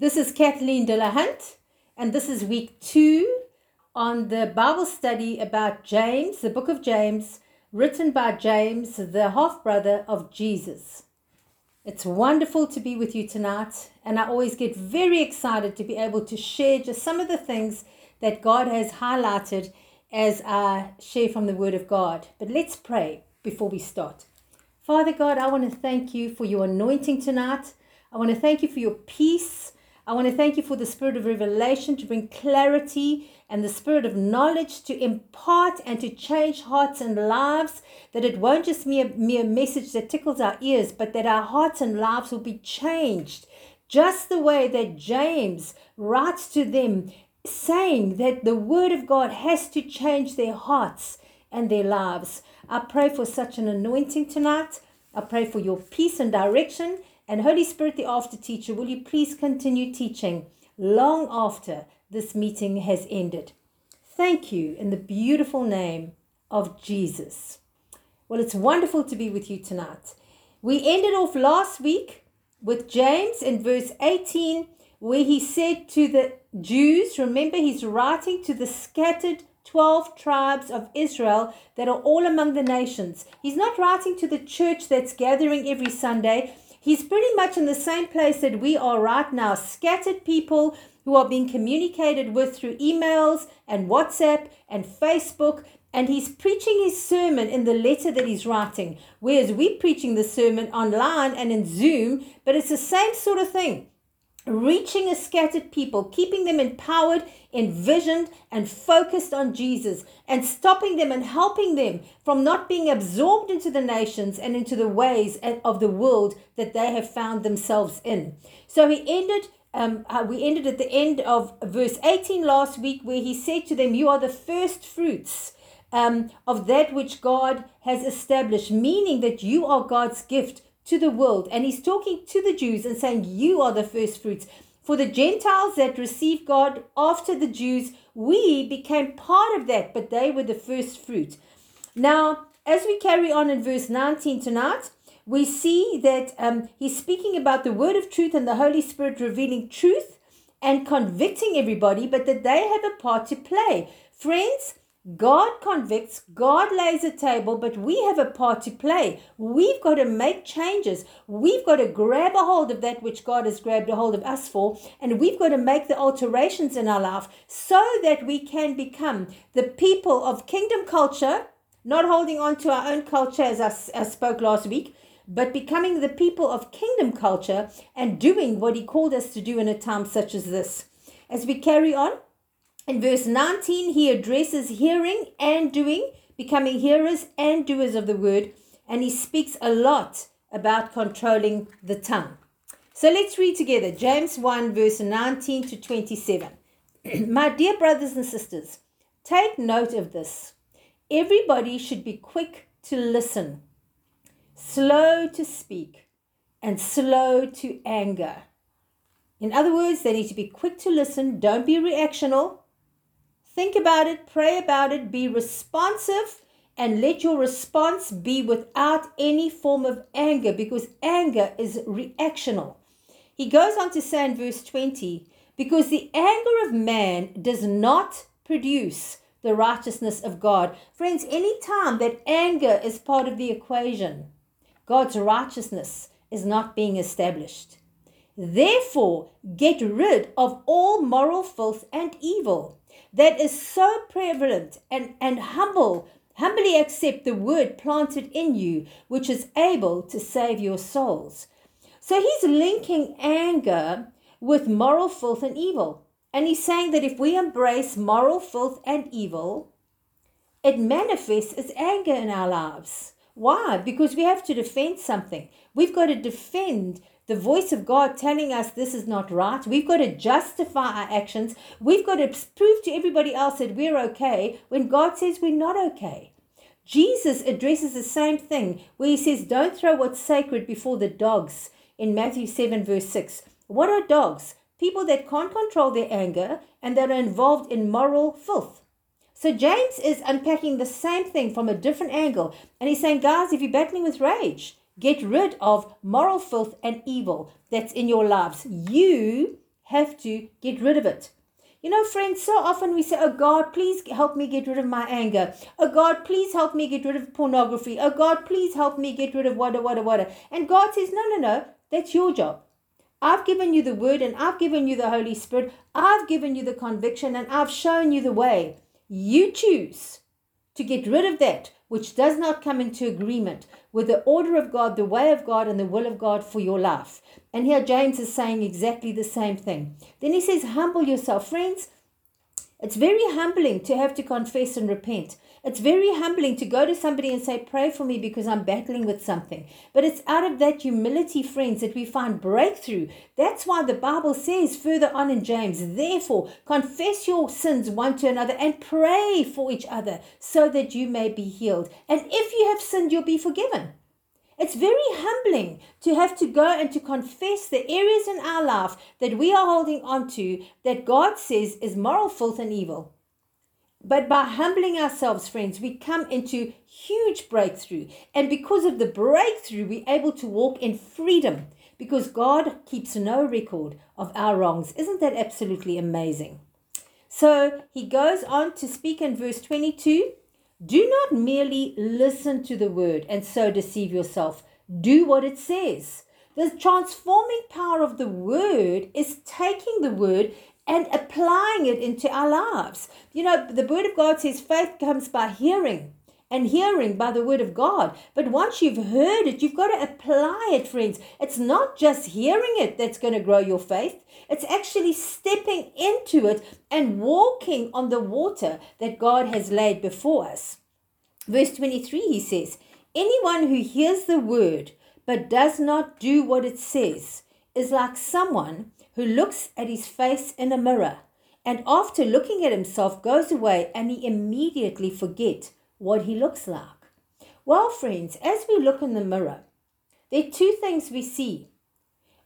This is Kathleen de la Hunt, and this is week two on the Bible study about James, the book of James, written by James, the half brother of Jesus. It's wonderful to be with you tonight, and I always get very excited to be able to share just some of the things that God has highlighted as I share from the Word of God. But let's pray before we start. Father God, I want to thank you for your anointing tonight. I want to thank you for your peace. I want to thank you for the spirit of revelation to bring clarity and the spirit of knowledge to impart and to change hearts and lives. That it won't just be a mere message that tickles our ears, but that our hearts and lives will be changed. Just the way that James writes to them, saying that the word of God has to change their hearts and their lives. I pray for such an anointing tonight. I pray for your peace and direction and Holy Spirit, the after teacher, will you please continue teaching long after this meeting has ended? Thank you in the beautiful name of Jesus. Well, it's wonderful to be with you tonight. We ended off last week with James in verse 18, where he said to the Jews, remember, he's writing to the scattered 12 tribes of Israel that are all among the nations. He's not writing to the church that's gathering every Sunday. He's pretty much in the same place that we are right now scattered people who are being communicated with through emails and WhatsApp and Facebook. And he's preaching his sermon in the letter that he's writing, whereas we're preaching the sermon online and in Zoom, but it's the same sort of thing reaching a scattered people, keeping them empowered, envisioned, and focused on Jesus, and stopping them and helping them from not being absorbed into the nations and into the ways of the world that they have found themselves in. So he ended. Um, uh, we ended at the end of verse 18 last week, where he said to them, You are the first fruits um, of that which God has established, meaning that you are God's gift to the world. And he's talking to the Jews and saying, You are the first fruits. For the Gentiles that received God after the Jews, we became part of that, but they were the first fruit. Now, as we carry on in verse 19 tonight, we see that um, he's speaking about the word of truth and the Holy Spirit revealing truth and convicting everybody, but that they have a part to play. Friends, God convicts, God lays a table, but we have a part to play. We've got to make changes. We've got to grab a hold of that which God has grabbed a hold of us for, and we've got to make the alterations in our life so that we can become the people of kingdom culture, not holding on to our own culture as I, I spoke last week, but becoming the people of kingdom culture and doing what He called us to do in a time such as this. As we carry on, in verse 19, he addresses hearing and doing, becoming hearers and doers of the word, and he speaks a lot about controlling the tongue. So let's read together James 1, verse 19 to 27. My dear brothers and sisters, take note of this. Everybody should be quick to listen, slow to speak, and slow to anger. In other words, they need to be quick to listen, don't be reactional, Think about it, pray about it, be responsive, and let your response be without any form of anger because anger is reactional. He goes on to say in verse 20, because the anger of man does not produce the righteousness of God. Friends, any time that anger is part of the equation, God's righteousness is not being established. Therefore, get rid of all moral filth and evil that is so prevalent and, and humble, humbly accept the word planted in you, which is able to save your souls. So he's linking anger with moral filth and evil. And he's saying that if we embrace moral filth and evil, it manifests as anger in our lives. Why? Because we have to defend something. We've got to defend the voice of God telling us this is not right. We've got to justify our actions. We've got to prove to everybody else that we're okay when God says we're not okay. Jesus addresses the same thing where he says, Don't throw what's sacred before the dogs in Matthew 7, verse 6. What are dogs? People that can't control their anger and that are involved in moral filth. So James is unpacking the same thing from a different angle. And he's saying, guys, if you're battling with rage, Get rid of moral filth and evil that's in your lives. You have to get rid of it. You know, friends, so often we say, Oh God, please help me get rid of my anger. Oh God, please help me get rid of pornography. Oh God, please help me get rid of whatever, whatever, whatever. And God says, No, no, no, that's your job. I've given you the word and I've given you the Holy Spirit. I've given you the conviction and I've shown you the way. You choose to get rid of that which does not come into agreement with the order of God, the way of God, and the will of God for your life. And here James is saying exactly the same thing. Then he says, Humble yourself. Friends, it's very humbling to have to confess and repent. It's very humbling to go to somebody and say, Pray for me because I'm battling with something. But it's out of that humility, friends, that we find breakthrough. That's why the Bible says further on in James, Therefore, confess your sins one to another and pray for each other so that you may be healed. And if you have sinned, you'll be forgiven. It's very humbling to have to go and to confess the areas in our life that we are holding on to that God says is moral filth and evil. But by humbling ourselves, friends, we come into huge breakthrough. And because of the breakthrough, we're able to walk in freedom because God keeps no record of our wrongs. Isn't that absolutely amazing? So he goes on to speak in verse 22 Do not merely listen to the word and so deceive yourself, do what it says. The transforming power of the word is taking the word and applying it into our lives. You know, the Word of God says faith comes by hearing and hearing by the Word of God. But once you've heard it, you've got to apply it, friends. It's not just hearing it that's going to grow your faith, it's actually stepping into it and walking on the water that God has laid before us. Verse 23, he says, Anyone who hears the Word but does not do what it says is like someone who looks at his face in a mirror and after looking at himself goes away and he immediately forget what he looks like. Well, friends, as we look in the mirror, there are two things we see.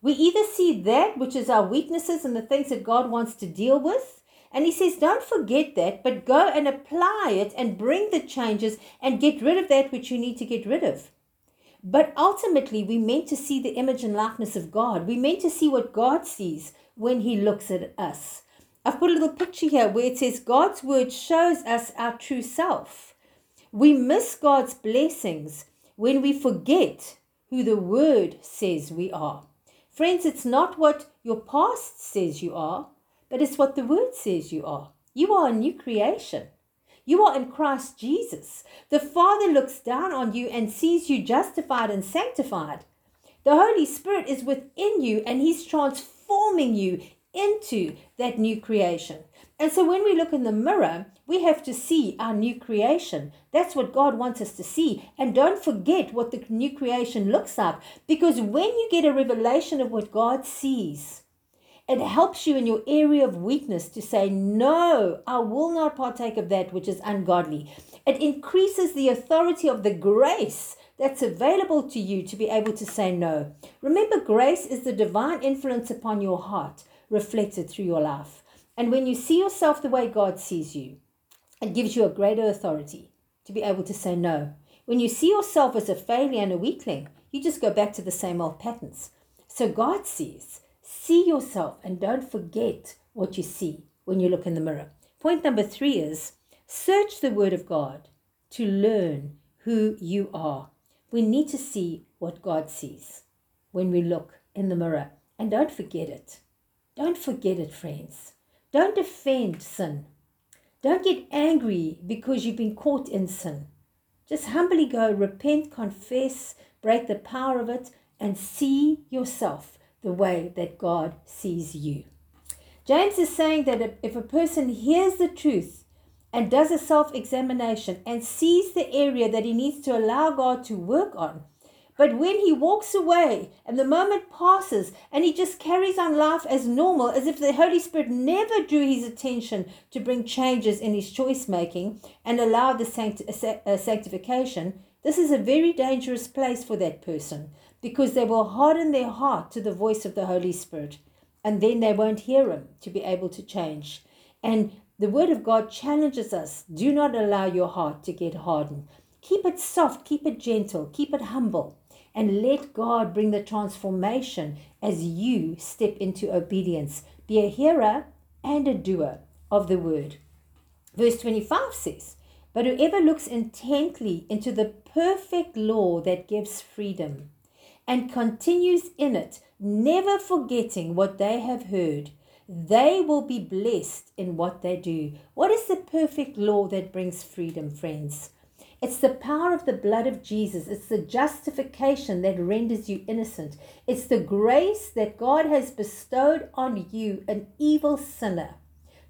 We either see that which is our weaknesses and the things that God wants to deal with, and He says, don't forget that, but go and apply it and bring the changes and get rid of that which you need to get rid of. But ultimately, we're meant to see the image and likeness of God. We're meant to see what God sees when He looks at us. I've put a little picture here where it says God's word shows us our true self. We miss God's blessings when we forget who the word says we are. Friends, it's not what your past says you are, but it's what the word says you are. You are a new creation. You are in Christ Jesus. The Father looks down on you and sees you justified and sanctified. The Holy Spirit is within you and He's transforming you into that new creation. And so when we look in the mirror, we have to see our new creation. That's what God wants us to see. And don't forget what the new creation looks like. Because when you get a revelation of what God sees, it helps you in your area of weakness to say, No, I will not partake of that which is ungodly. It increases the authority of the grace that's available to you to be able to say no. Remember, grace is the divine influence upon your heart reflected through your life. And when you see yourself the way God sees you, it gives you a greater authority to be able to say no. When you see yourself as a failure and a weakling, you just go back to the same old patterns. So God sees See yourself and don't forget what you see when you look in the mirror. Point number three is search the Word of God to learn who you are. We need to see what God sees when we look in the mirror. And don't forget it. Don't forget it, friends. Don't defend sin. Don't get angry because you've been caught in sin. Just humbly go, repent, confess, break the power of it, and see yourself the way that God sees you. James is saying that if a person hears the truth and does a self examination and sees the area that he needs to allow God to work on, but when he walks away and the moment passes and he just carries on life as normal, as if the Holy Spirit never drew his attention to bring changes in his choice making and allow the sancti- uh, sanctification, this is a very dangerous place for that person because they will harden their heart to the voice of the Holy Spirit and then they won't hear Him to be able to change. And the Word of God challenges us do not allow your heart to get hardened. Keep it soft, keep it gentle, keep it humble. and let God bring the transformation as you step into obedience. Be a hearer and a doer of the word. Verse 25 says, But whoever looks intently into the perfect law that gives freedom and continues in it, never forgetting what they have heard, they will be blessed in what they do. What is the perfect law that brings freedom, friends? It's the power of the blood of Jesus. It's the justification that renders you innocent. It's the grace that God has bestowed on you, an evil sinner,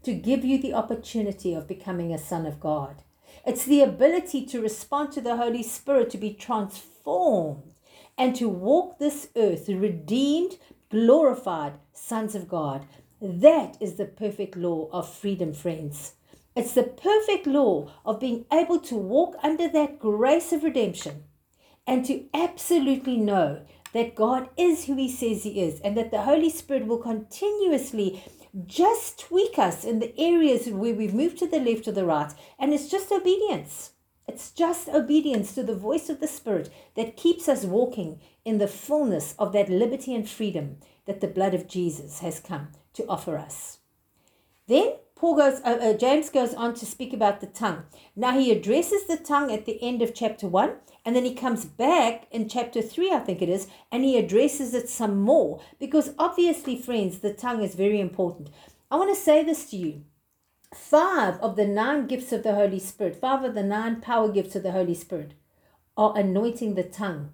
to give you the opportunity of becoming a son of God. It's the ability to respond to the Holy Spirit, to be transformed, and to walk this earth redeemed, glorified sons of God. That is the perfect law of freedom, friends. It's the perfect law of being able to walk under that grace of redemption and to absolutely know that God is who He says He is and that the Holy Spirit will continuously just tweak us in the areas where we've moved to the left or the right. And it's just obedience. It's just obedience to the voice of the Spirit that keeps us walking in the fullness of that liberty and freedom that the blood of Jesus has come to offer us. Then Paul goes, uh, uh, James goes on to speak about the tongue. Now he addresses the tongue at the end of chapter one, and then he comes back in chapter three, I think it is, and he addresses it some more because obviously, friends, the tongue is very important. I want to say this to you. Five of the nine gifts of the Holy Spirit, five of the nine power gifts of the Holy Spirit, are anointing the tongue.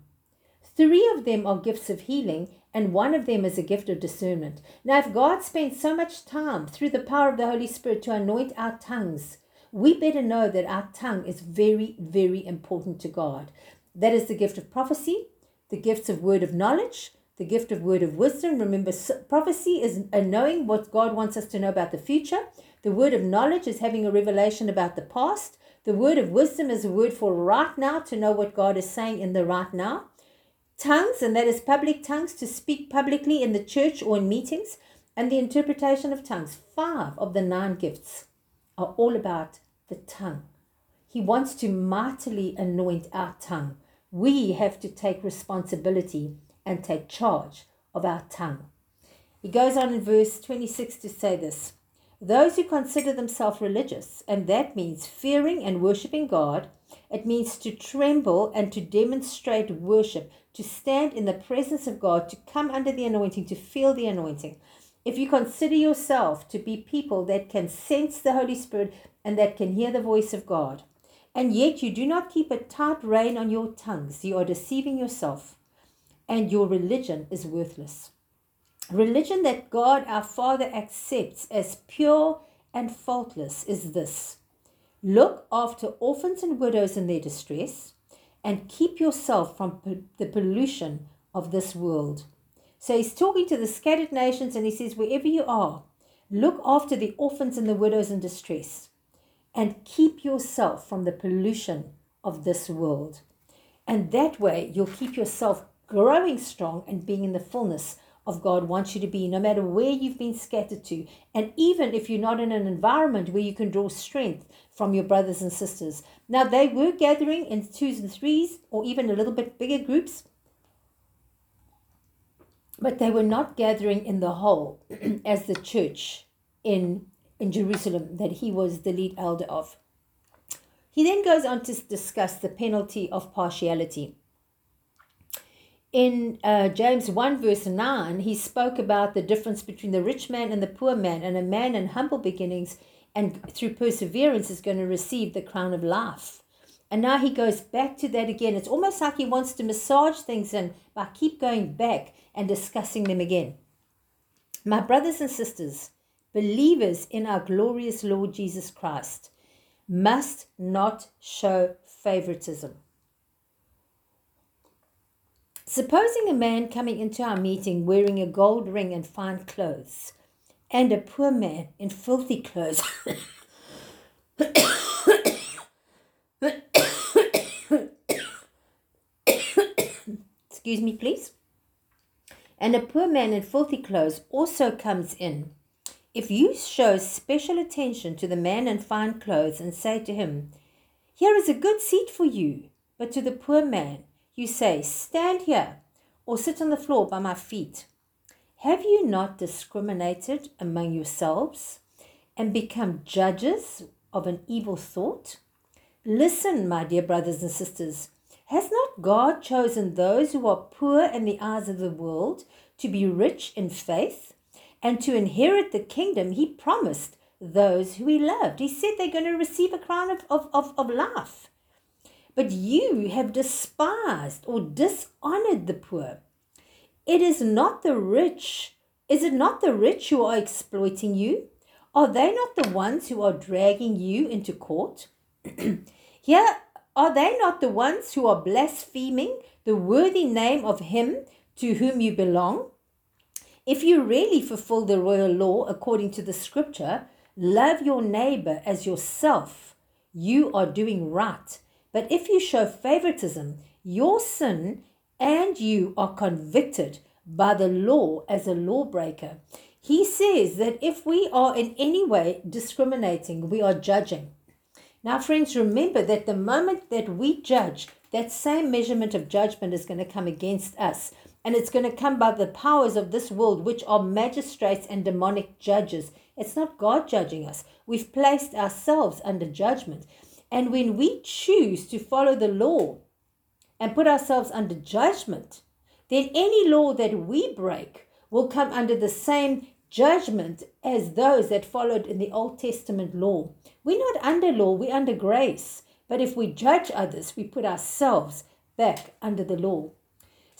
Three of them are gifts of healing, and one of them is a gift of discernment. Now, if God spent so much time through the power of the Holy Spirit to anoint our tongues, we better know that our tongue is very, very important to God. That is the gift of prophecy, the gifts of word of knowledge, the gift of word of wisdom. Remember, prophecy is a knowing what God wants us to know about the future. The word of knowledge is having a revelation about the past. The word of wisdom is a word for right now to know what God is saying in the right now tongues, and that is public tongues, to speak publicly in the church or in meetings, and the interpretation of tongues. Five of the nine gifts are all about the tongue. He wants to mightily anoint our tongue. We have to take responsibility and take charge of our tongue. He goes on in verse 26 to say this Those who consider themselves religious, and that means fearing and worshipping God, it means to tremble and to demonstrate worship, to stand in the presence of God, to come under the anointing, to feel the anointing. If you consider yourself to be people that can sense the Holy Spirit and that can hear the voice of God, and yet you do not keep a tight rein on your tongues, you are deceiving yourself, and your religion is worthless. Religion that God our Father accepts as pure and faultless is this look after orphans and widows in their distress and keep yourself from the pollution of this world. So he's talking to the scattered nations and he says, wherever you are, look after the orphans and the widows in distress and keep yourself from the pollution of this world. And that way you'll keep yourself growing strong and being in the fullness of God wants you to be, no matter where you've been scattered to. And even if you're not in an environment where you can draw strength from your brothers and sisters. Now, they were gathering in twos and threes, or even a little bit bigger groups, but they were not gathering in the whole as the church in, in Jerusalem that he was the lead elder of. He then goes on to discuss the penalty of partiality in uh, James 1, verse 9, he spoke about the difference between the rich man and the poor man, and a man in humble beginnings and through perseverance is going to receive the crown of life. And now he goes back to that again. It's almost like he wants to massage things in by keep going back and discussing them again. My brothers and sisters, believers in our glorious Lord Jesus Christ, must not show favoritism. Supposing a man coming into our meeting wearing a gold ring and fine clothes, and a poor man in filthy clothes. Excuse me, please. And a poor man in filthy clothes also comes in. If you show special attention to the man in fine clothes and say to him, Here is a good seat for you, but to the poor man, you say, Stand here, or sit on the floor by my feet. Have you not discriminated among yourselves and become judges of an evil thought? Listen, my dear brothers and sisters. Has not God chosen those who are poor in the eyes of the world to be rich in faith and to inherit the kingdom he promised those who he loved? He said they're going to receive a crown of, of, of, of life. But you have despised or dishonored the poor. It is not the rich. Is it not the rich who are exploiting you? Are they not the ones who are dragging you into court? Here, are they not the ones who are blaspheming the worthy name of him to whom you belong? If you really fulfill the royal law according to the scripture, love your neighbor as yourself, you are doing right. But if you show favoritism, your sin and you are convicted by the law as a lawbreaker. He says that if we are in any way discriminating, we are judging. Now, friends, remember that the moment that we judge, that same measurement of judgment is going to come against us. And it's going to come by the powers of this world, which are magistrates and demonic judges. It's not God judging us. We've placed ourselves under judgment. And when we choose to follow the law and put ourselves under judgment, then any law that we break will come under the same judgment as those that followed in the Old Testament law. We're not under law, we're under grace. But if we judge others, we put ourselves back under the law.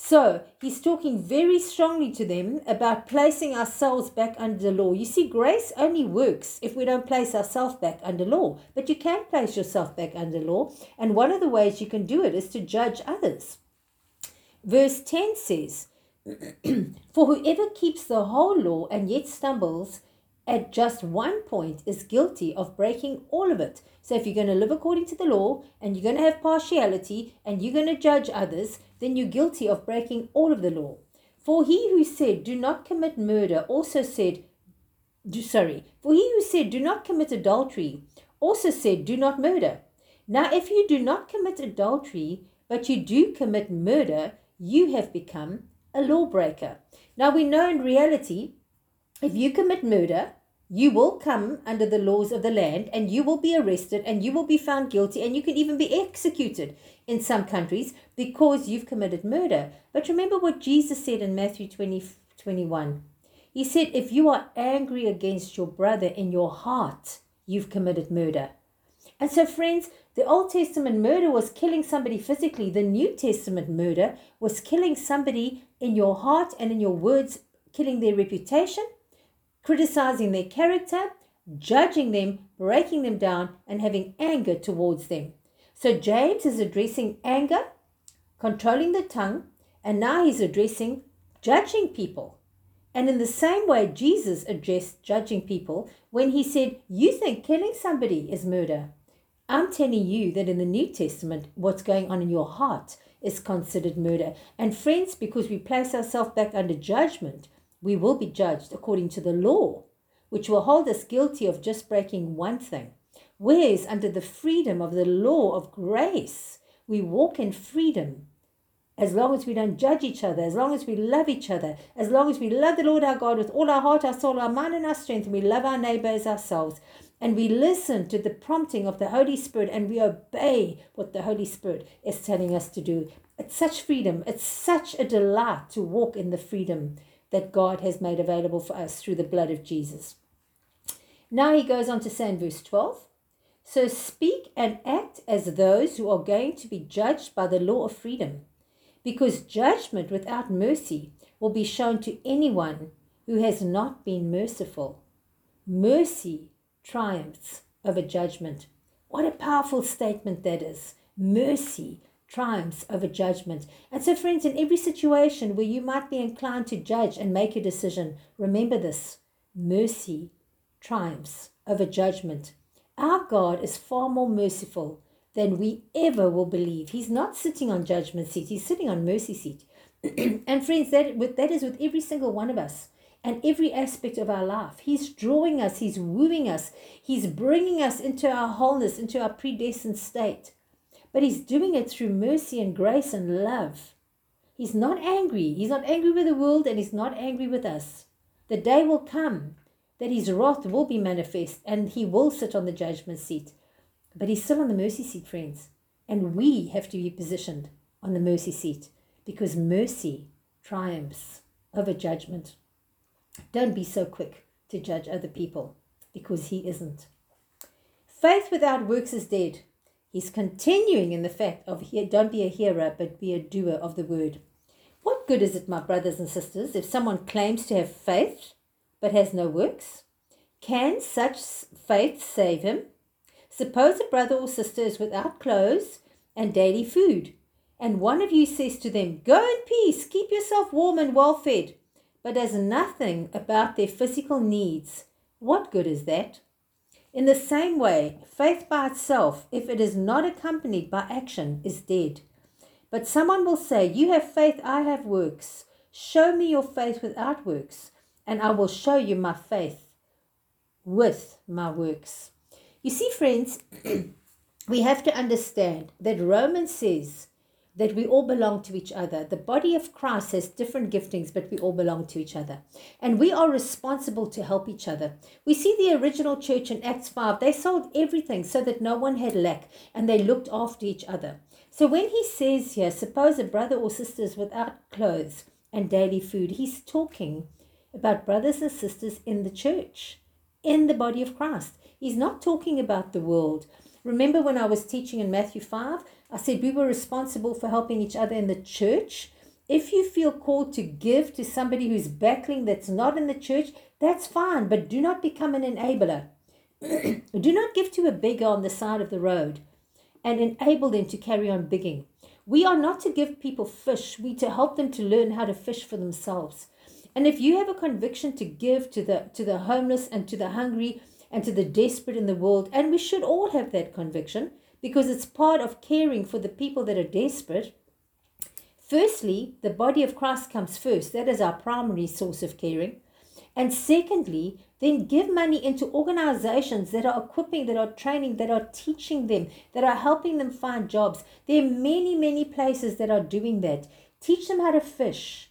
So he's talking very strongly to them about placing ourselves back under the law. You see, grace only works if we don't place ourselves back under law. But you can place yourself back under law. And one of the ways you can do it is to judge others. Verse 10 says, For whoever keeps the whole law and yet stumbles at just one point is guilty of breaking all of it. So if you're going to live according to the law and you're going to have partiality and you're going to judge others, then you're guilty of breaking all of the law. For he who said, Do not commit murder, also said, do, sorry, for he who said, Do not commit adultery, also said, Do not murder. Now, if you do not commit adultery, but you do commit murder, you have become a lawbreaker. Now, we know in reality, if you commit murder, you will come under the laws of the land and you will be arrested and you will be found guilty and you can even be executed in some countries because you've committed murder. But remember what Jesus said in Matthew 20, 21. He said, If you are angry against your brother in your heart, you've committed murder. And so, friends, the Old Testament murder was killing somebody physically. The New Testament murder was killing somebody in your heart and in your words, killing their reputation, criticizing their character, judging them, breaking them down, and having anger towards them. So James is addressing anger, controlling the tongue, and now he's addressing judging people. And in the same way, Jesus addressed judging people when he said, You think killing somebody is murder. I'm telling you that in the New Testament, what's going on in your heart is considered murder. And friends, because we place ourselves back under judgment, we will be judged according to the law, which will hold us guilty of just breaking one thing. Whereas under the freedom of the law of grace, we walk in freedom as long as we don't judge each other, as long as we love each other, as long as we love the Lord our God with all our heart, our soul, our mind, and our strength, and we love our neighbor as ourselves, and we listen to the prompting of the Holy Spirit and we obey what the Holy Spirit is telling us to do. It's such freedom. It's such a delight to walk in the freedom that God has made available for us through the blood of Jesus. Now he goes on to say in verse 12 So speak and act as those who are going to be judged by the law of freedom, because judgment without mercy will be shown to anyone who has not been merciful. Mercy triumphs over judgment. What a powerful statement that is. Mercy triumphs over judgment. And so, friends, in every situation where you might be inclined to judge and make a decision, remember this mercy triumphs over judgment. Our God is far more merciful than we ever will believe. He's not sitting on judgment seat, he's sitting on mercy seat. and friends, that, with that is with every single one of us and every aspect of our life. He's drawing us, He's wooing us, He's bringing us into our wholeness, into our predestined state. but He's doing it through mercy and grace and love. He's not angry. He's not angry with the world and He's not angry with us. The day will come that His wrath will be manifest and He will sit on the judgment seat. But He's still on the mercy seat, friends. And we have to be positioned on the mercy seat because mercy triumphs over judgment. Don't be so quick to judge other people because he isn't. Faith without works is dead. He's continuing in the fact of don't be a hearer, but be a doer of the word. What good is it, my brothers and sisters, if someone claims to have faith but has no works? Can such faith save him? Suppose a brother or sister is without clothes and daily food, and one of you says to them, Go in peace, keep yourself warm and well fed, but does nothing about their physical needs. What good is that? In the same way, faith by itself, if it is not accompanied by action, is dead. But someone will say, You have faith, I have works. Show me your faith without works, and I will show you my faith with my works. You see, friends, we have to understand that Romans says that we all belong to each other. The body of Christ has different giftings, but we all belong to each other. And we are responsible to help each other. We see the original church in Acts 5, they sold everything so that no one had lack and they looked after each other. So when he says here, suppose a brother or sister is without clothes and daily food, he's talking about brothers and sisters in the church, in the body of Christ. He's not talking about the world. Remember when I was teaching in Matthew 5? I said we were responsible for helping each other in the church. If you feel called to give to somebody who's battling that's not in the church, that's fine, but do not become an enabler. do not give to a beggar on the side of the road and enable them to carry on begging. We are not to give people fish, we to help them to learn how to fish for themselves. And if you have a conviction to give to the to the homeless and to the hungry and to the desperate in the world, and we should all have that conviction, because it's part of caring for the people that are desperate. Firstly, the body of Christ comes first. That is our primary source of caring. And secondly, then give money into organizations that are equipping, that are training, that are teaching them, that are helping them find jobs. There are many, many places that are doing that. Teach them how to fish.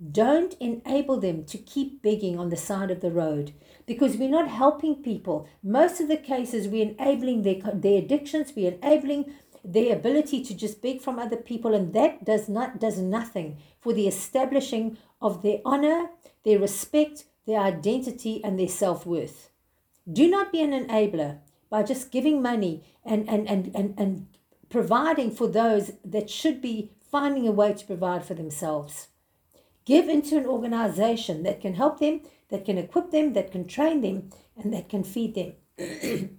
Don't enable them to keep begging on the side of the road because we're not helping people. Most of the cases, we're enabling their, their addictions, we're enabling their ability to just beg from other people, and that does not does nothing for the establishing of their honor, their respect, their identity, and their self worth. Do not be an enabler by just giving money and, and, and, and, and providing for those that should be finding a way to provide for themselves. Give into an organization that can help them that can equip them, that can train them, and that can feed them.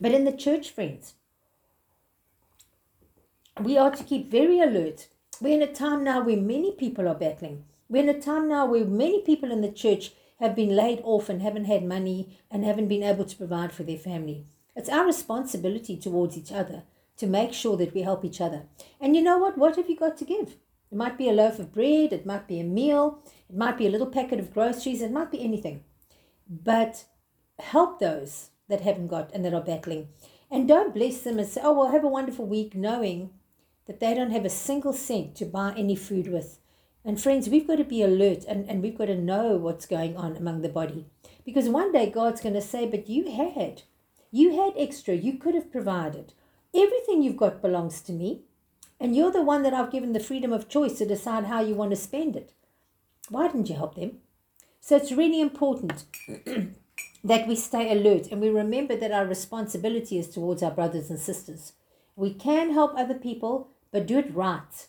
but in the church, friends, we are to keep very alert. We're in a time now where many people are battling. We're in a time now where many people in the church have been laid off and haven't had money and haven't been able to provide for their family. It's our responsibility towards each other to make sure that we help each other. And you know what? What have you got to give? It might be a loaf of bread, it might be a meal, it might be a little packet of groceries, it might be anything. But help those that haven't got and that are battling. And don't bless them and say, oh, well, have a wonderful week, knowing that they don't have a single cent to buy any food with. And friends, we've got to be alert and, and we've got to know what's going on among the body. Because one day God's going to say, but you had. You had extra. You could have provided. Everything you've got belongs to me. And you're the one that I've given the freedom of choice to decide how you want to spend it. Why didn't you help them? So it's really important that we stay alert and we remember that our responsibility is towards our brothers and sisters. We can help other people, but do it right.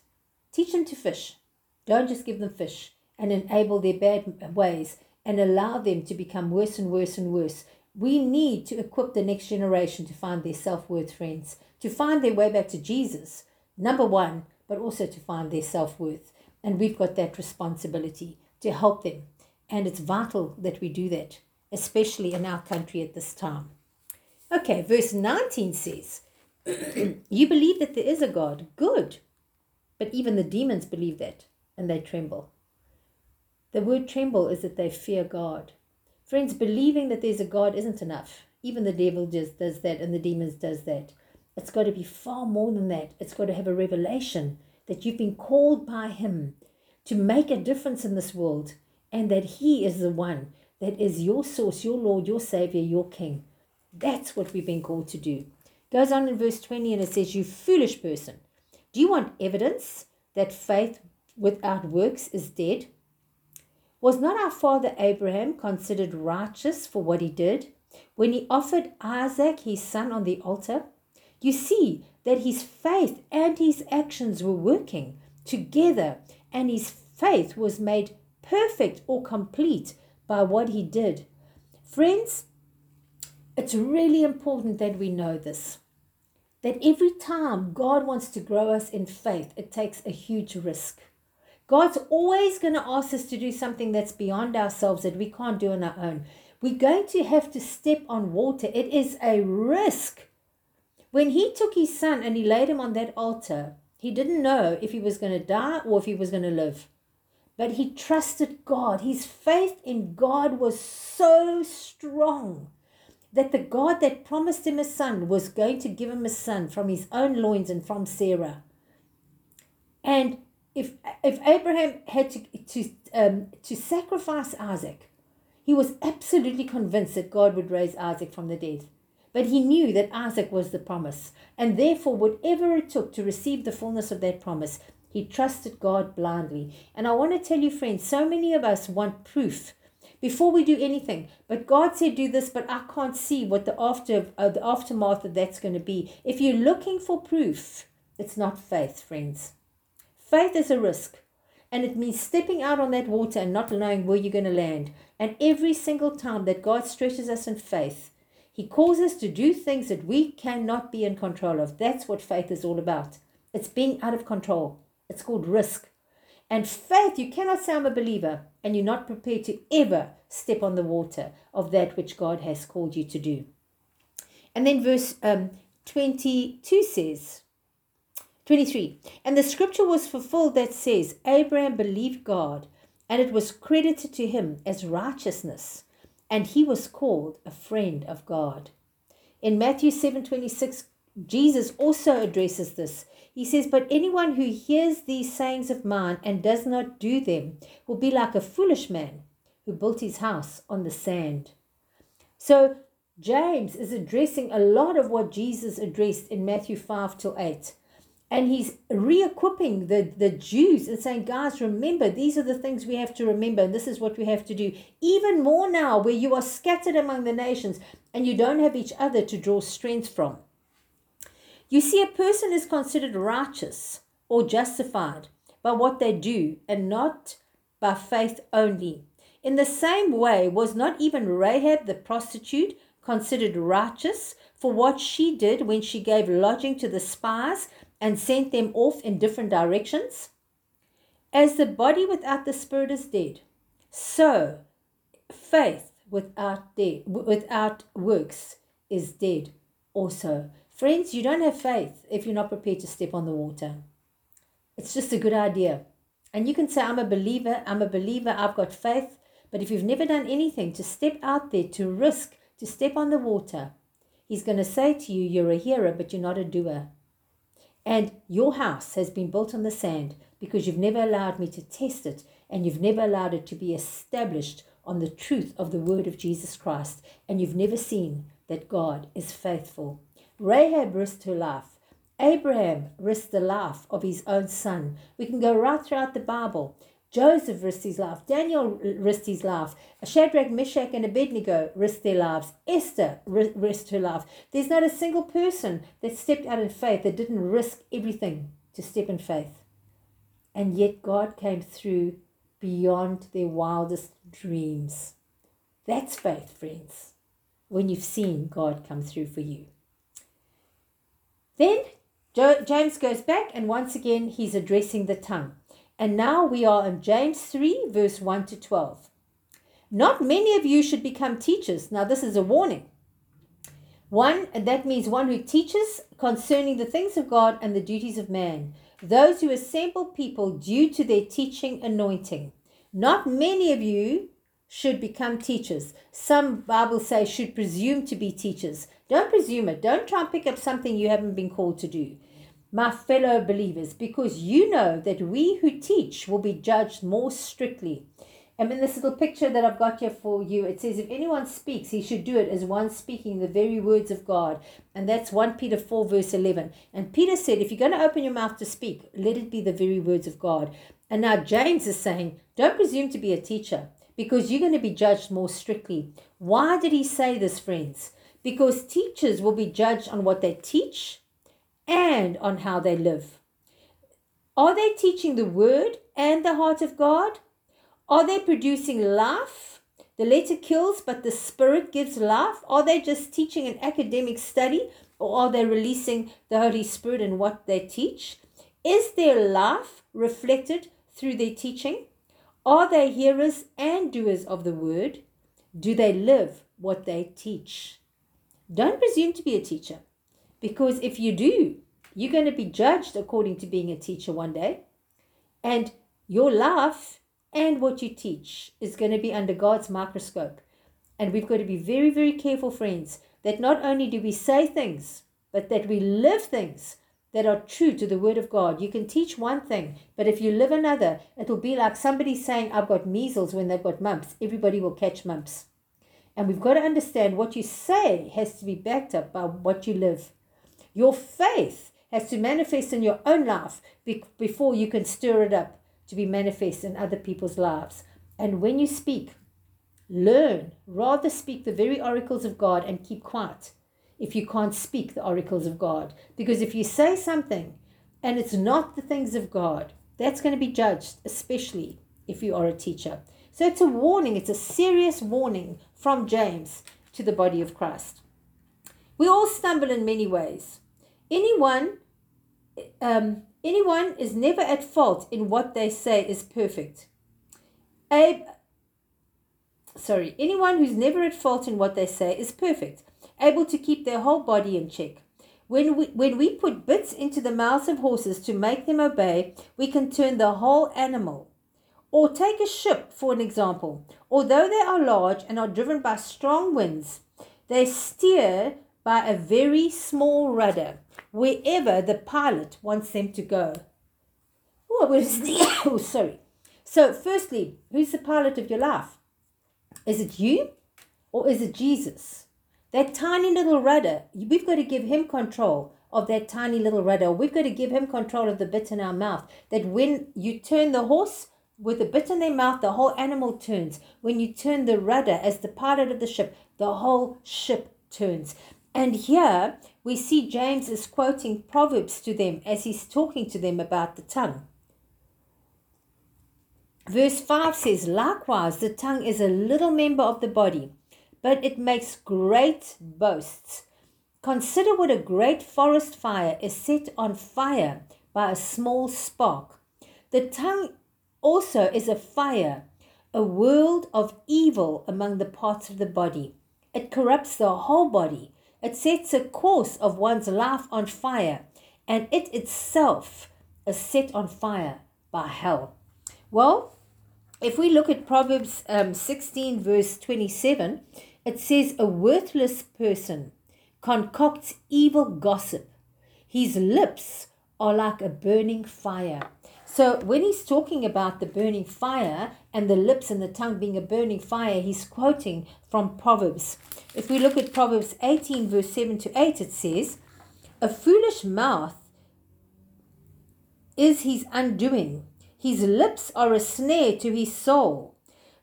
Teach them to fish. Don't just give them fish and enable their bad ways and allow them to become worse and worse and worse. We need to equip the next generation to find their self worth, friends, to find their way back to Jesus number one, but also to find their self worth. And we've got that responsibility to help them. And it's vital that we do that, especially in our country at this time. Okay, verse 19 says, You believe that there is a God. Good. But even the demons believe that and they tremble. The word tremble is that they fear God. Friends, believing that there's a God isn't enough. Even the devil just does that and the demons does that. It's got to be far more than that. It's got to have a revelation that you've been called by Him to make a difference in this world and that He is the one that is your source, your Lord, your Savior, your King. That's what we've been called to do. Goes on in verse 20 and it says, You foolish person, do you want evidence that faith without works is dead? Was not our father Abraham considered righteous for what he did when he offered Isaac his son on the altar? You see that his faith and his actions were working together, and his faith was made perfect or complete by what he did. Friends, it's really important that we know this. That every time God wants to grow us in faith, it takes a huge risk. God's always going to ask us to do something that's beyond ourselves that we can't do on our own. We're going to have to step on water. It is a risk. When he took his son and he laid him on that altar, he didn't know if he was going to die or if he was going to live. But he trusted God. His faith in God was so strong that the God that promised him a son was going to give him a son from his own loins and from Sarah. And if if Abraham had to to um, to sacrifice Isaac, he was absolutely convinced that God would raise Isaac from the dead. But he knew that Isaac was the promise, and therefore, whatever it took to receive the fullness of that promise, he trusted God blindly. And I want to tell you, friends, so many of us want proof before we do anything. But God said, "Do this," but I can't see what the after uh, the aftermath of that's going to be. If you're looking for proof, it's not faith, friends. Faith is a risk, and it means stepping out on that water and not knowing where you're going to land. And every single time that God stretches us in faith, He calls us to do things that we cannot be in control of. That's what faith is all about. It's being out of control. It's called risk. And faith, you cannot say I'm a believer and you're not prepared to ever step on the water of that which God has called you to do. And then verse um, 22 says, 23. And the scripture was fulfilled that says, Abraham believed God, and it was credited to him as righteousness, and he was called a friend of God. In Matthew 7 26, Jesus also addresses this. He says, But anyone who hears these sayings of mine and does not do them will be like a foolish man who built his house on the sand. So James is addressing a lot of what Jesus addressed in Matthew 5 till 8 and he's re-equipping the, the Jews and saying, guys, remember, these are the things we have to remember, and this is what we have to do. Even more now, where you are scattered among the nations and you don't have each other to draw strength from. You see, a person is considered righteous or justified by what they do and not by faith only. In the same way, was not even Rahab the prostitute considered righteous for what she did when she gave lodging to the spies and sent them off in different directions? As the body without the spirit is dead, so faith without dead, without works is dead also. Friends, you don't have faith if you're not prepared to step on the water. It's just a good idea. And you can say, I'm a believer, I'm a believer, I've got faith. But if you've never done anything to step out there, to risk, to step on the water, he's going to say to you, You're a hearer, but you're not a doer. And your house has been built on the sand because you've never allowed me to test it and you've never allowed it to be established on the truth of the word of Jesus Christ. And you've never seen that God is faithful. Rahab risked her life. Abraham risked the life of his own son. We can go right throughout the Bible. Joseph risked his life. Daniel risked his life. Shadrach, Meshach, and Abednego risked their lives. Esther risked her life. There's not a single person that stepped out in faith that didn't risk everything to step in faith. And yet God came through beyond their wildest dreams. That's faith, friends, when you've seen God come through for you. Then James goes back, and once again, he's addressing the tongue. And now we are in James 3, verse 1 to 12. Not many of you should become teachers. Now, this is a warning. One, that means one who teaches concerning the things of God and the duties of man. Those who assemble people due to their teaching anointing. Not many of you should become teachers. Some Bibles say should presume to be teachers. Don't presume it. Don't try and pick up something you haven't been called to do. My fellow believers, because you know that we who teach will be judged more strictly. And in this little picture that I've got here for you, it says, If anyone speaks, he should do it as one speaking the very words of God. And that's 1 Peter 4, verse 11. And Peter said, If you're going to open your mouth to speak, let it be the very words of God. And now James is saying, Don't presume to be a teacher because you're going to be judged more strictly. Why did he say this, friends? Because teachers will be judged on what they teach and on how they live. Are they teaching the word and the heart of God? Are they producing life? The letter kills, but the spirit gives life. Are they just teaching an academic study or are they releasing the Holy Spirit in what they teach? Is their life reflected through their teaching? Are they hearers and doers of the word? Do they live what they teach? Don't presume to be a teacher, because if you do, you're going to be judged according to being a teacher one day. And your life and what you teach is going to be under God's microscope. And we've got to be very, very careful, friends, that not only do we say things, but that we live things that are true to the Word of God. You can teach one thing, but if you live another, it'll be like somebody saying, I've got measles when they've got mumps. Everybody will catch mumps. And we've got to understand what you say has to be backed up by what you live. Your faith has to manifest in your own life before you can stir it up to be manifest in other people's lives. And when you speak, learn, rather speak the very oracles of God and keep quiet if you can't speak the oracles of God. Because if you say something and it's not the things of God, that's going to be judged, especially if you are a teacher. So it's a warning, it's a serious warning from James to the body of Christ. We all stumble in many ways. Anyone, um, anyone is never at fault in what they say is perfect. Abe, sorry, anyone who's never at fault in what they say is perfect able to keep their whole body in check. When we, when we put bits into the mouths of horses to make them obey, we can turn the whole animal. Or take a ship, for an example. Although they are large and are driven by strong winds, they steer by a very small rudder wherever the pilot wants them to go. Oh, oh, sorry. So, firstly, who's the pilot of your life? Is it you or is it Jesus? That tiny little rudder, we've got to give him control of that tiny little rudder. We've got to give him control of the bit in our mouth. That when you turn the horse with the bit in their mouth, the whole animal turns. When you turn the rudder as the pilot of the ship, the whole ship turns. And here we see James is quoting Proverbs to them as he's talking to them about the tongue. Verse 5 says, Likewise, the tongue is a little member of the body but it makes great boasts. Consider what a great forest fire is set on fire by a small spark. The tongue also is a fire, a world of evil among the parts of the body. It corrupts the whole body. It sets a course of one's life on fire, and it itself is set on fire by hell. Well, if we look at Proverbs um, 16, verse 27, it says, A worthless person concocts evil gossip. His lips are like a burning fire. So when he's talking about the burning fire and the lips and the tongue being a burning fire, he's quoting from Proverbs. If we look at Proverbs 18, verse 7 to 8, it says, A foolish mouth is his undoing. His lips are a snare to his soul.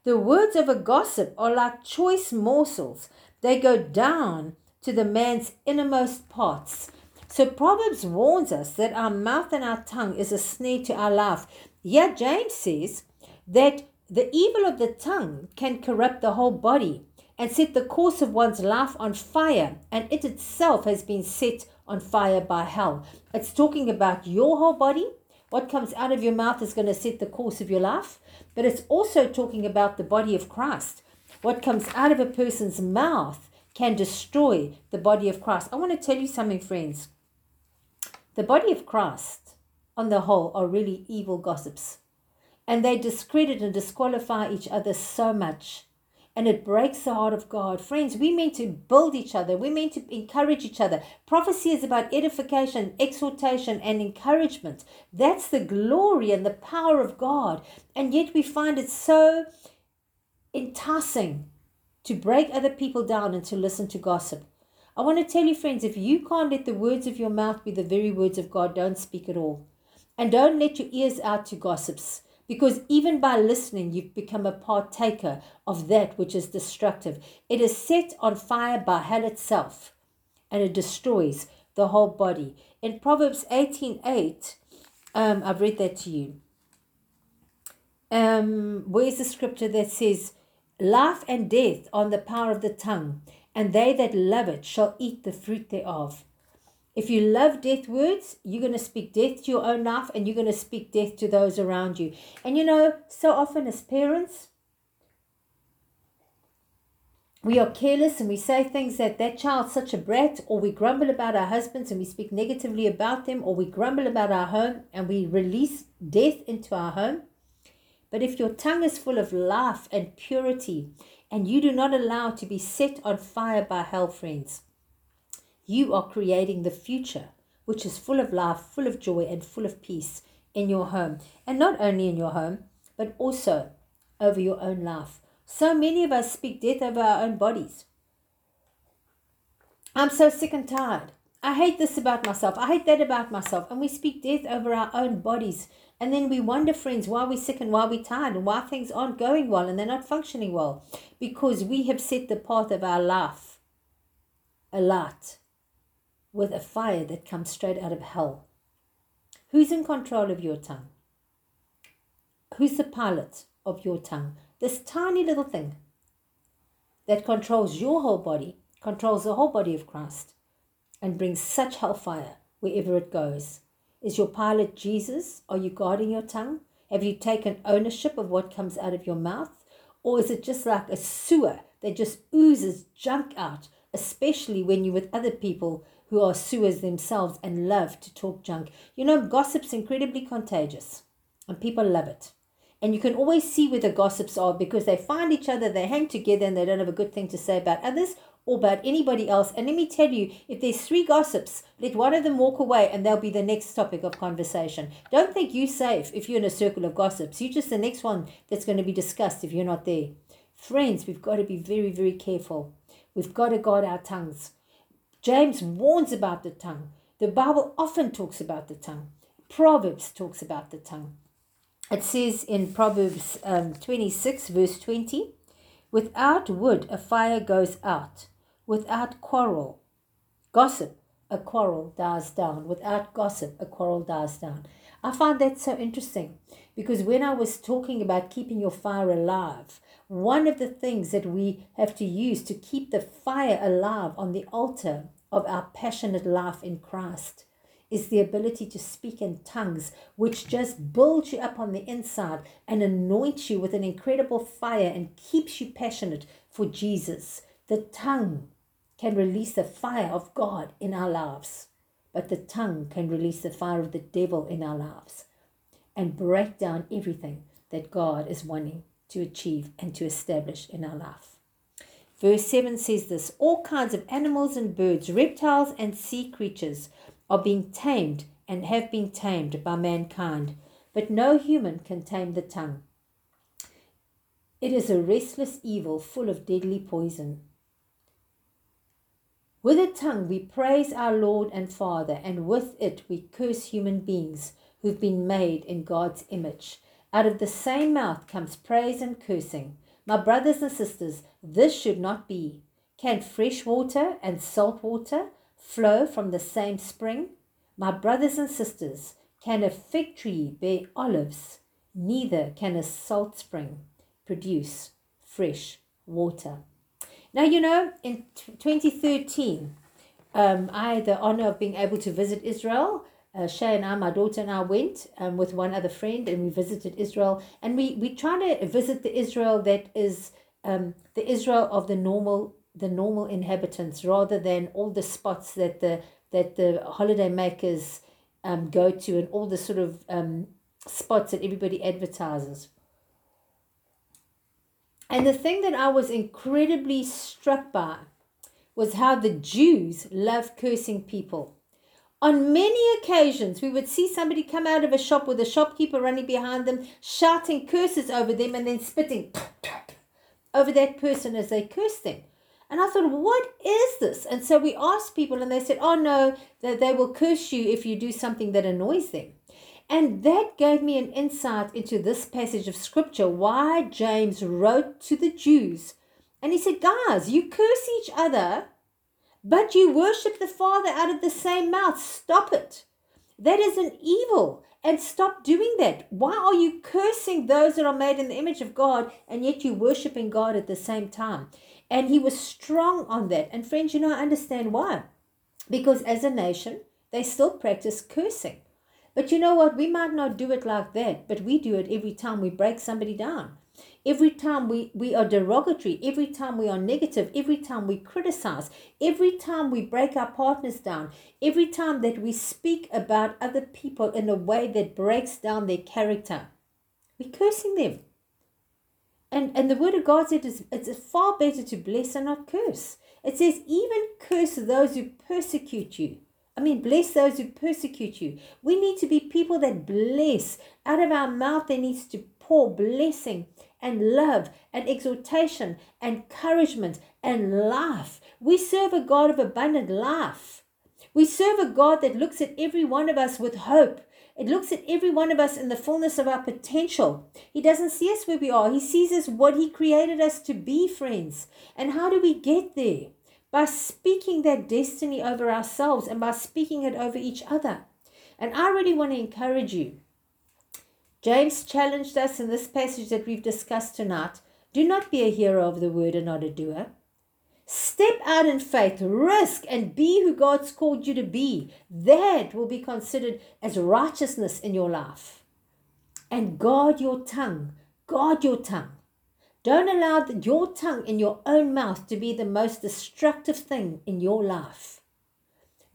The words of a gossip are like choice morsels, they go down to the man's innermost parts. So Proverbs warns us that our mouth and our tongue is a snare to our life. Yet James says that the evil of the tongue can corrupt the whole body and set the course of one's life on fire, and it itself has been set on fire by hell. It's talking about your whole body. What comes out of your mouth is going to set the course of your life but it's also talking about the body of Christ. What comes out of a person's mouth can destroy the body of Christ. I want to tell you something, friends. The body of Christ, on the whole, are really evil gossips. And they discredit and disqualify each other so much. and it breaks the heart of God. Friends, we meant to build each other. We're meant to encourage each other. Prophecy is about edification, exhortation, and encouragement. That's the glory and the power of God. And yet we find it so enticing to break other people down and to listen to gossip. I want to tell you, friends, if you can't let the words of your mouth be the very words of God, don't speak at all. And don't let your ears out to gossips. Because even by listening, you've become a partaker of that which is destructive. It is set on fire by hell itself, and it destroys the whole body. In Proverbs 18 8, um, I've read that to you. Um, where's the scripture that says, Life and death on the power of the tongue, and they that love it shall eat the fruit thereof. If you love death words, you're going to speak death to your own life and you're going to speak death to those around you. And you know, so often as parents, we are careless and we say things that that child's such a brat, or we grumble about our husbands and we speak negatively about them, or we grumble about our home and we release death into our home. But if your tongue is full of life and purity, and you do not allow to be set on fire by hell, friends, you are creating the future, which is full of life, full of joy, and full of peace in your home. And not only in your home, but also over your own life. So many of us speak death over our own bodies. I'm so sick and tired. I hate this about myself. I hate that about myself. And we speak death over our own bodies. And then we wonder, friends, why we're sick and why we're tired and why things aren't going well and they're not functioning well. Because we have set the path of our life a alight with a fire that comes straight out of hell. Who's in control of your tongue? Who's the pilot of your tongue? This tiny little thing that controls your whole body, controls the whole body of Christ, and brings such hellfire wherever it goes. Is your pilot Jesus? Are you guarding your tongue? Have you taken ownership of what comes out of your mouth? Or is it just like a sewer that just oozes junk out, especially when you're with other people who are sewers themselves and love to talk junk. You know, gossip's incredibly contagious and people love it. And you can always see where the gossips are because they find each other, they hang together, and they don't have a good thing to say about others or about anybody else. And let me tell you, if there's three gossips, let one of them walk away and they'll be the next topic of conversation. Don't think you're safe if you're in a circle of gossips. You're just the next one that's going to be discussed if you're not there. Friends, we've got to be very, very careful. We've got to guard our tongues. James warns about the tongue. The Bible often talks about the tongue. Proverbs talks about the tongue. It says in Proverbs um, 26, verse 20, Without wood, a fire goes out. Without quarrel, gossip, a quarrel dies down. Without gossip, a quarrel dies down. I find that so interesting because when I was talking about keeping your fire alive, one of the things that we have to use to keep the fire alive on the altar of our passionate life in Christ is the ability to speak in tongues, which just builds you up on the inside and anoints you with an incredible fire and keeps you passionate for Jesus. The tongue can release the fire of God in our lives, but the tongue can release the fire of the devil in our lives and break down everything that God is wanting to achieve and to establish in our life. Verse 7 says this All kinds of animals and birds, reptiles and sea creatures are being tamed and have been tamed by mankind, but no human can tame the tongue. It is a restless evil full of deadly poison. With a tongue we praise our Lord and Father, and with it we curse human beings who've been made in God's image. Out of the same mouth comes praise and cursing. My brothers and sisters, this should not be. Can fresh water and salt water flow from the same spring? My brothers and sisters, can a fig tree bear olives? Neither can a salt spring produce fresh water. Now, you know, in 2013, um, I had the honor of being able to visit Israel uh, Shay and I, my daughter and I went um, with one other friend and we visited Israel. And we, we try to visit the Israel that is um, the Israel of the normal the normal inhabitants rather than all the spots that the that the holiday makers um, go to and all the sort of um, spots that everybody advertises. And the thing that I was incredibly struck by was how the Jews love cursing people. On many occasions, we would see somebody come out of a shop with a shopkeeper running behind them, shouting curses over them, and then spitting over that person as they cursed them. And I thought, what is this? And so we asked people, and they said, oh no, that they will curse you if you do something that annoys them. And that gave me an insight into this passage of scripture, why James wrote to the Jews. And he said, guys, you curse each other, but you worship the Father out of the same mouth. Stop it. That is an evil. And stop doing that. Why are you cursing those that are made in the image of God and yet you're worshiping God at the same time? And he was strong on that. And friends, you know, I understand why. Because as a nation, they still practice cursing. But you know what? We might not do it like that, but we do it every time we break somebody down. Every time we, we are derogatory, every time we are negative, every time we criticize, every time we break our partners down, every time that we speak about other people in a way that breaks down their character, we're cursing them. And and the word of God said it's, it's far better to bless and not curse. It says, even curse those who persecute you. I mean, bless those who persecute you. We need to be people that bless. Out of our mouth, there needs to pour blessing and love and exhortation, encouragement and life. We serve a God of abundant life. We serve a God that looks at every one of us with hope it looks at every one of us in the fullness of our potential. He doesn't see us where we are. He sees us what He created us to be, friends. And how do we get there? By speaking that destiny over ourselves and by speaking it over each other. And I really want to encourage you. James challenged us in this passage that we've discussed tonight do not be a hearer of the word and not a doer. Step out in faith, risk, and be who God's called you to be. That will be considered as righteousness in your life. And guard your tongue. Guard your tongue. Don't allow your tongue in your own mouth to be the most destructive thing in your life.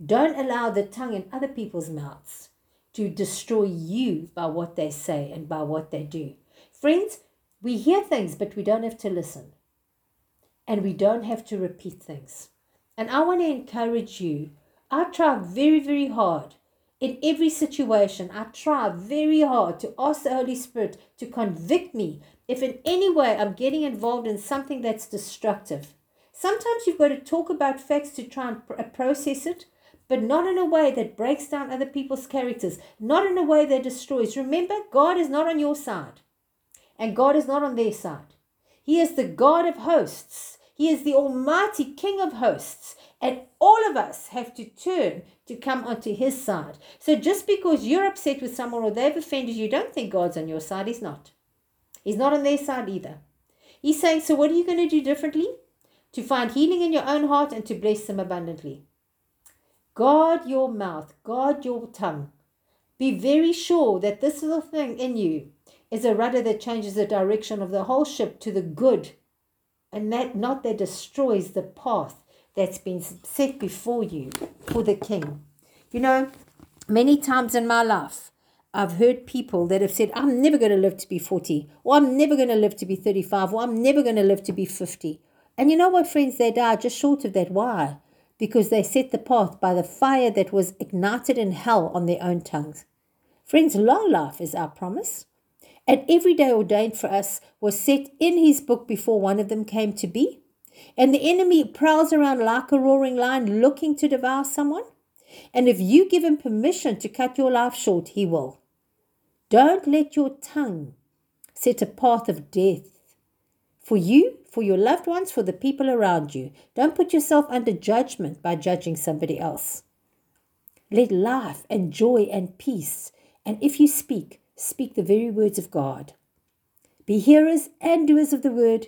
Don't allow the tongue in other people's mouths to destroy you by what they say and by what they do. Friends, we hear things, but we don't have to listen and we don't have to repeat things. And I want to encourage you. I try very, very hard in every situation. I try very hard to ask the Holy Spirit to convict me if in any way I'm getting involved in something that's destructive. Sometimes you've got to talk about facts to try and pr- process it, but not in a way that breaks down other people's characters, not in a way that destroys. Remember, God is not on your side, and God is not on their side. He is the God of hosts. He is the Almighty King of hosts. And all of us have to turn to come onto His side. So just because you're upset with someone or they've offended you, don't think God's on your side. He's not. He's not on their side either. He's saying, So what are you going to do differently? To find healing in your own heart and to bless them abundantly. Guard your mouth, guard your tongue. Be very sure that this little thing in you is a rudder that changes the direction of the whole ship to the good and that not that destroys the path that's been set before you for the king. You know, many times in my life, I've heard people that have said, I'm never going to live to be 40, or I'm never going to live to be 35, or I'm never going to live to be 50. And you know what, friends? They die just short of that. Why? Because they set the path by the fire that was ignited in hell on their own tongues. Friends, long life is our promise and every day ordained for us was set in his book before one of them came to be. And the enemy prowls around like a roaring lion looking to devour someone. And if you give him permission to cut your life short, he will. Don't let your tongue set a path of death for you, for your loved ones, for the people around you. Don't put yourself under judgment by judging somebody else. Let life and joy and peace, and if you speak, speak the very words of God. Be hearers and doers of the word,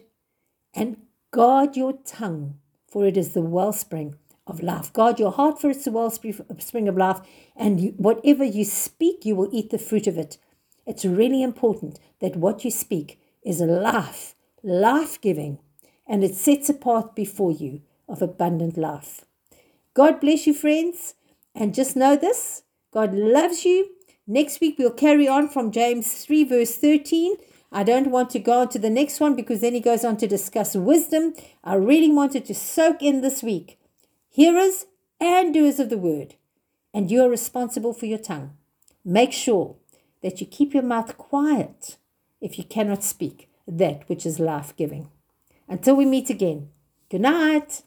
and guard your tongue, for it is the wellspring of life. Guard your heart, for it's the wellspring of life, and you, whatever you speak, you will eat the fruit of it. It's really important that what you speak is life, life giving, and it sets a path before you of abundant life. God bless you, friends, and just know this God loves you Next week, we'll carry on from James 3, verse 13. I don't want to go on to the next one because then he goes on to discuss wisdom. I really wanted to soak in this week. Hearers and doers of the word, and you are responsible for your tongue. Make sure that you keep your mouth quiet if you cannot speak that which is life giving. Until we meet again, good night.